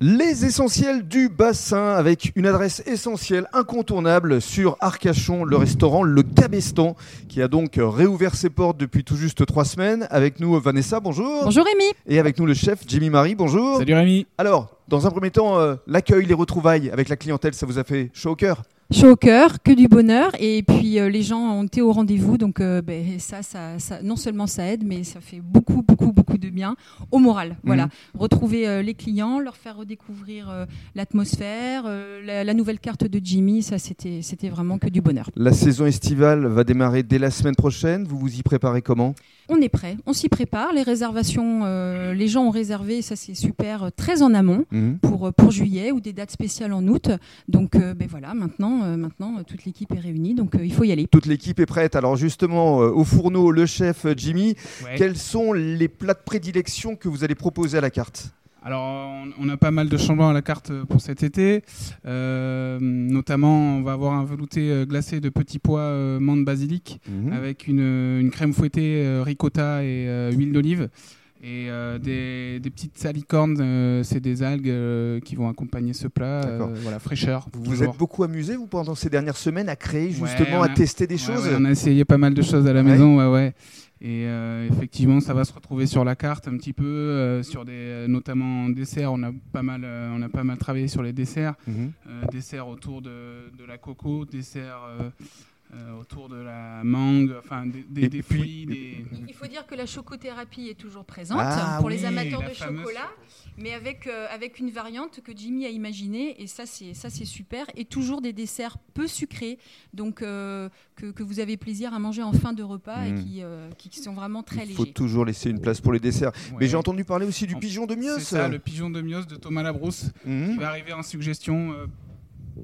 Les essentiels du bassin avec une adresse essentielle, incontournable sur Arcachon, le restaurant Le Cabestan qui a donc réouvert ses portes depuis tout juste trois semaines. Avec nous Vanessa, bonjour. Bonjour Rémi. Et avec nous le chef Jimmy Marie, bonjour. Salut Rémi. Alors, dans un premier temps, euh, l'accueil, les retrouvailles avec la clientèle, ça vous a fait chaud au cœur? Chaud au cœur, que du bonheur. Et puis euh, les gens ont été au rendez-vous, donc euh, ben, ça, ça, ça, non seulement ça aide, mais ça fait beaucoup, beaucoup, beaucoup de bien au moral. Voilà, Mhm. retrouver euh, les clients, leur faire redécouvrir euh, l'atmosphère, euh, la, la nouvelle carte de Jimmy, ça c'était, c'était vraiment que du bonheur. La saison estivale va démarrer dès la semaine prochaine. Vous vous y préparez comment? On est prêt, on s'y prépare. Les réservations, euh, les gens ont réservé, ça c'est super, euh, très en amont. Mhm. Pour, euh, pour juillet ou des dates spéciales en août. Donc euh, ben voilà, maintenant, euh, maintenant toute l'équipe est réunie, donc euh, il faut y aller. Toute l'équipe est prête. Alors justement, euh, au fourneau, le chef Jimmy, Ouais. quels sont les plats de prédilection que vous allez proposer à la carte? Alors, on, on a pas mal de changements à la carte pour cet été. Euh, notamment, on va avoir un velouté euh, glacé de petits pois euh, menthe basilic Mhm. avec une, une crème fouettée euh, ricotta et euh, huile d'olive. Et euh, des, des petites salicornes, euh, c'est des algues euh, qui vont accompagner ce plat. euh, voilà, fraîcheur. Vous vous êtes beaucoup amusé, vous, pendant ces dernières semaines, à créer, Ouais, justement, à tester des Ouais, choses ouais, on a essayé pas mal de choses à la maison, ouais, ouais. Et euh, effectivement, ça va se retrouver sur la carte un petit peu, euh, sur des, euh, notamment en dessert. On a pas mal, euh, on a pas mal travaillé sur les desserts, Mhm. desserts autour de, de la coco, desserts euh, autour de la mangue, enfin des, des- Et des puis- fruits, des. Il faut dire que la chocothérapie est toujours présente Ah pour les amateurs de fameuse chocolat, mais avec, euh, avec une variante que Jimmy a imaginée, et ça c'est ça c'est super, et toujours des desserts peu sucrés, donc euh, que, que vous avez plaisir à manger en fin de repas et Mm. qui, euh, qui, sont vraiment très Il faut légers. toujours laisser une place pour les desserts. Mais j'ai entendu parler aussi du En- pigeon de C'est Mios. ça, le pigeon de Mios de Thomas Labrousse. Mhm. qui va arriver en suggestion.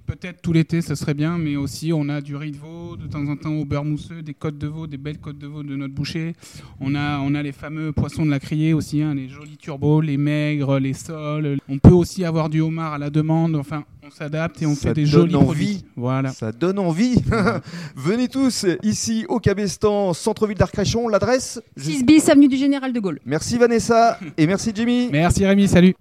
Peut-être tout l'été, ce serait bien, mais aussi on a du riz de veau, de temps en temps au beurre mousseux, des côtes de veau, des belles côtes de veau de notre boucher. On a, on a les fameux poissons de la criée aussi, hein, les jolis turbos, les maigres, les sols. On peut aussi avoir du homard à la demande. Enfin, on s'adapte et on Ça fait des donne jolis envie. produits. Voilà. Ça donne envie. Venez tous ici au Cabestan, centre-ville d'Arcachon. L'adresse 6 bis, avenue du Général de Gaulle. Merci Vanessa et merci Jimmy. Merci Rémi, salut.